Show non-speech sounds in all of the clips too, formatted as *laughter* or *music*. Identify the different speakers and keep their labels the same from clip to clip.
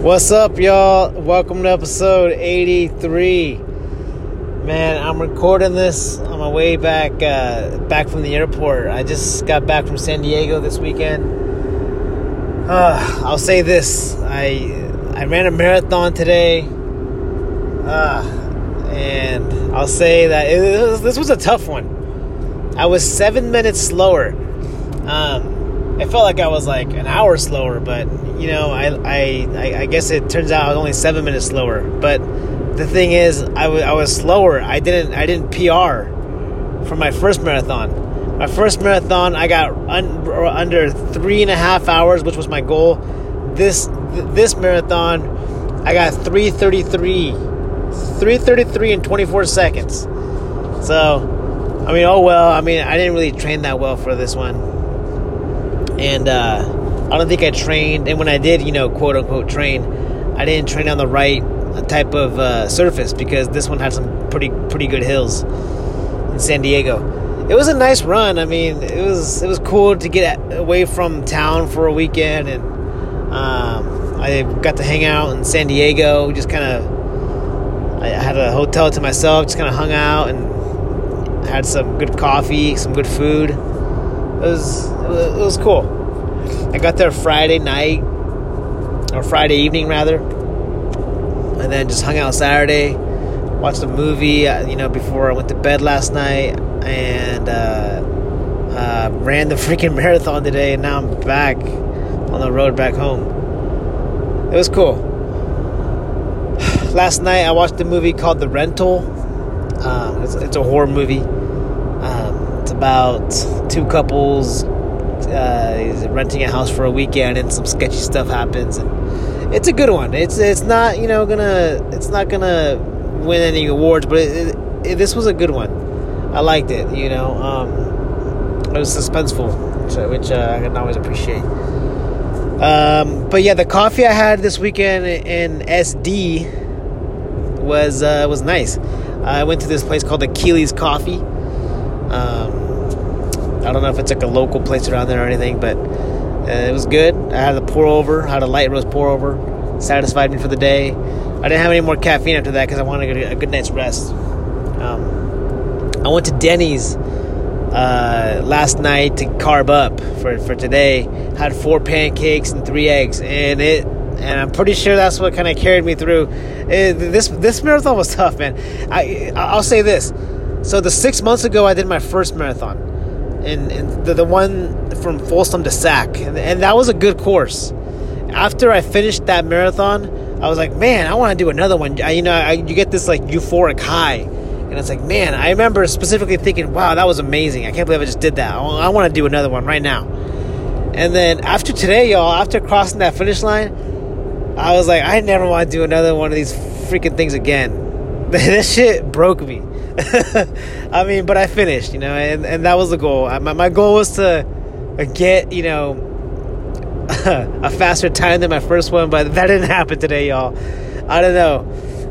Speaker 1: What's up, y'all? Welcome to episode 83. Man, I'm recording this on my way back uh, back from the airport. I just got back from San Diego this weekend. Uh, I'll say this: I I ran a marathon today, uh, and I'll say that it this was a tough one. I was seven minutes slower. Um, it felt like I was like an hour slower, but you know, I, I, I guess it turns out I was only seven minutes slower. But the thing is, I, w- I was slower. I didn't I didn't PR for my first marathon. My first marathon, I got un- under three and a half hours, which was my goal. This th- this marathon, I got three thirty three, three thirty three in twenty four seconds. So, I mean, oh well. I mean, I didn't really train that well for this one, and. uh I don't think I trained, and when I did, you know, quote unquote train, I didn't train on the right type of uh, surface because this one had some pretty pretty good hills in San Diego. It was a nice run. I mean, it was it was cool to get away from town for a weekend, and um, I got to hang out in San Diego. Just kind of, I had a hotel to myself. Just kind of hung out and had some good coffee, some good food. It was it was, cool. I got there Friday night, or Friday evening rather, and then just hung out Saturday, watched a movie, uh, you know, before I went to bed last night, and uh, uh, ran the *laughs* freaking marathon today, and now I'm back on the road back home. It was cool. *sighs* Last night I watched a movie called The Rental. Um, it's, it's, a horror movie. Um, it's about two couples uh, he's renting a house for a weekend, and some sketchy stuff happens. And it's a good one. It's it's not you know gonna it's not gonna win any awards, but it, it, it, this was a good one. I liked it. You know, um, it was suspenseful, which, which uh, I can always appreciate. Um, but yeah, the coffee I had this weekend in SD was uh, was nice. I went to this place called Achilles Coffee. Um, I don't know if it's like a local place around there or anything, but uh, it was good. I had a pour over, had a light roast pour over, satisfied me for the day. I didn't have any more caffeine after that because I wanted a good night's rest. Um, I went to Denny's uh, last night to carb up for, for today. Had four pancakes and three eggs, and it and I'm pretty sure that's what kind of carried me through. It, this this marathon was tough, man. I I'll say this. So the six months ago, I did my first marathon and, and the, the one from Folsom to Sac, and, and that was a good course. After I finished that marathon, I was like, man, I want to do another one. I, you know, I, you get this like euphoric high, and it's like, man, I remember specifically thinking, wow, that was amazing. I can't believe I just did that. I, I want to do another one right now. And then after today, y'all, after crossing that finish line, I was like, I never want to do another one of these freaking things again. *laughs* this shit broke me. *laughs* I mean, but I finished, you know, and, and that was the goal. My, my goal was to get, you know, *laughs* a faster time than my first one, but that didn't happen today, y'all. I don't know.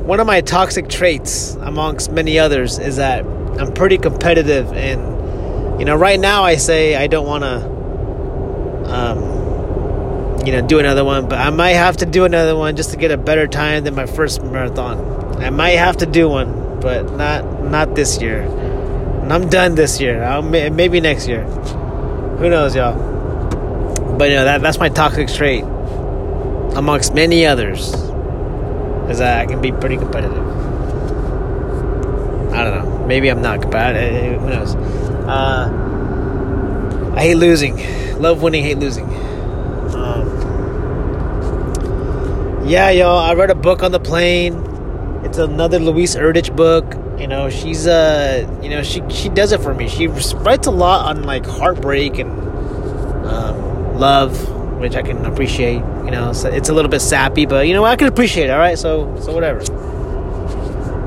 Speaker 1: One of my toxic traits, amongst many others, is that I'm pretty competitive, and you know, right now I say I don't want to, um, you know, do another one, but I might have to do another one just to get a better time than my first marathon. I might have to do one but not not this year. And I'm done this year. I'll, maybe next year. Who knows, y'all? But you know that that's my toxic trait, amongst many others, is that I can be pretty competitive. I don't know. Maybe I'm not competitive. Eh, eh, who knows? Uh, I hate losing. Love winning. Hate losing. Um, yeah, y'all. I read a book on the plane it's another Louise Erdrich book. You know, she's uh, you know, she she does it for me. She writes a lot on like heartbreak and um, love, which I can appreciate. You know, so it's a little bit sappy, but you know, I can appreciate. It, all right, so so whatever.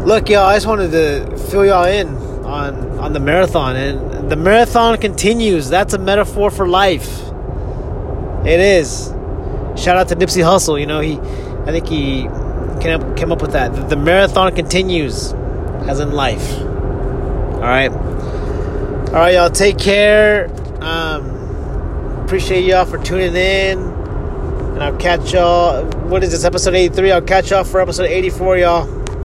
Speaker 1: Look, y'all, I just wanted to fill y'all in on on the marathon, and the marathon continues. That's a metaphor for life. It is. Shout out to Nipsey Hussle. You know, he, I think he came, came up with that. The, the marathon continues, as in life. All right. All right, y'all. Take care. Um, appreciate y'all for tuning in. And And I'll catch y'all. What is this, episode 83? I'll catch y'all for episode 84, y'all.